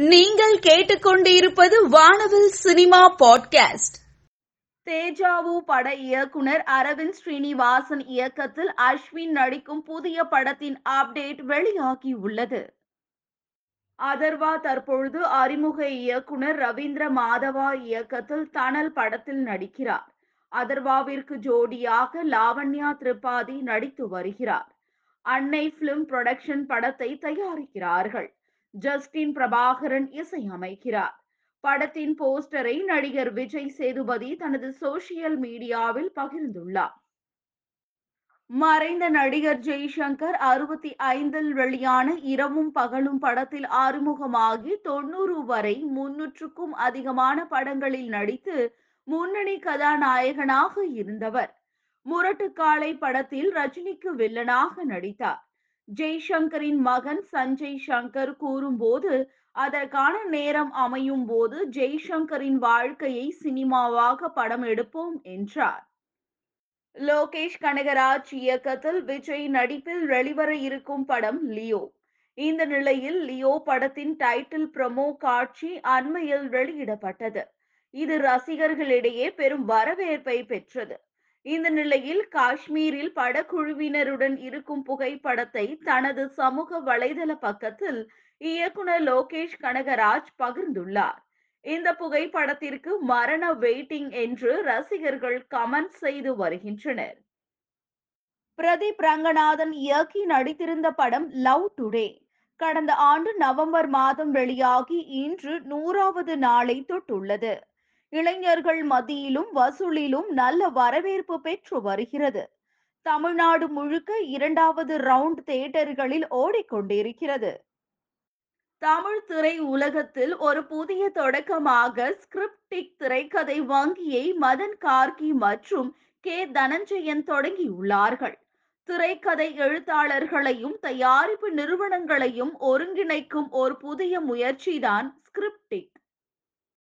நீங்கள் கேட்டுக்கொண்டிருப்பது வானவில் சினிமா பாட்காஸ்ட். தேஜாவு பட இயக்குனர் அரவிந்த் ஸ்ரீனிவாசன் இயக்கத்தில் அஸ்வின் நடிக்கும் புதிய படத்தின் அப்டேட் வெளியாகி உள்ளது. அதர்வா தற்பொழுது அறிமுக இயக்குனர் ரவீந்திர மாதவா இயக்கத்தில் தனல் படத்தில் நடிக்கிறார். அதர்வாவிற்கு ஜோடியாக லாவண்யா திரிபாதி நடித்து வருகிறார். அன்னை பிலிம் புரொடக்ஷன் படத்தை தயாரிக்கிறார்கள். ஜஸ்டின் பிரபாகரன் இசையமைக்கிறார். படத்தின் போஸ்டரை நடிகர் விஜய் சேதுபதி தனது சோசியல் மீடியாவில் பகிர்ந்துள்ளார். மறைந்த நடிகர் ஜெய்சங்கர் அறுபத்தி ஐந்தில் வெளியான இரவும் பகலும் படத்தில் அறிமுகமாகி தொண்ணூறு வரை முன்னூற்றுக்கும் அதிகமான படங்களில் நடித்து முன்னணி கதாநாயகனாக இருந்தவர். முரட்டுக்காலை படத்தில் ரஜினிக்கு வில்லனாக நடித்தார். ஜெய்சங்கரின் மகன் சஞ்சய் சங்கர் கூறும்போது அதற்கான நேரம் அமையும் போது ஜெய்சங்கரின் வாழ்க்கையை சினிமாவாக படம் எடுப்போம் என்றார். லோகேஷ் கனகராஜ் இயக்கத்தில் விஜய் நடிப்பில் வெளிவர இருக்கும் படம் லியோ. இந்த நிலையில் லியோ படத்தின் டைட்டில் ப்ரமோ காட்சி அண்மையில் வெளியிடப்பட்டது. இது ரசிகர்களிடையே பெரும் வரவேற்பை பெற்றது. இந்த நிலையில் காஷ்மீரில் படக்குழுவினருடன் இருக்கும் புகைப்படத்தை தனது சமூக வலைதள பக்கத்தில் இயக்குனர் லோகேஷ் கனகராஜ் பகிர்ந்துள்ளார். இந்த புகைப்படத்திற்கு மரண வெயிட்டிங் என்று ரசிகர்கள் கமெண்ட் செய்து வருகின்றனர். பிரதீப் ரங்கநாதன் இயக்கி நடித்திருந்த படம் லவ் டுடே. கடந்த ஆண்டு நவம்பர் மாதம் வெளியாகி இன்று நூறாவது நாளை தொட்டுள்ளது. இளைஞர்கள் மத்தியிலும் வசூலிலும் நல்ல வரவேற்பு பெற்று வருகிறது. தமிழ்நாடு முழுக்க இரண்டாவது ரவுண்ட் தியேட்டர்களில் ஓடிக்கொண்டிருக்கிறது. தமிழ் திரை உலகத்தில் ஒரு புதிய தொடக்கமாக ஸ்கிரிப்டிக் திரைக்கதை வங்கியை மதன் கார்கி மற்றும் கே தனஞ்சயன் தொடங்கியுள்ளார்கள். திரைக்கதை எழுத்தாளர்களையும் தயாரிப்பு நிறுவனங்களையும் ஒருங்கிணைக்கும் ஒரு புதிய முயற்சிதான் ஸ்கிரிப்டிக்.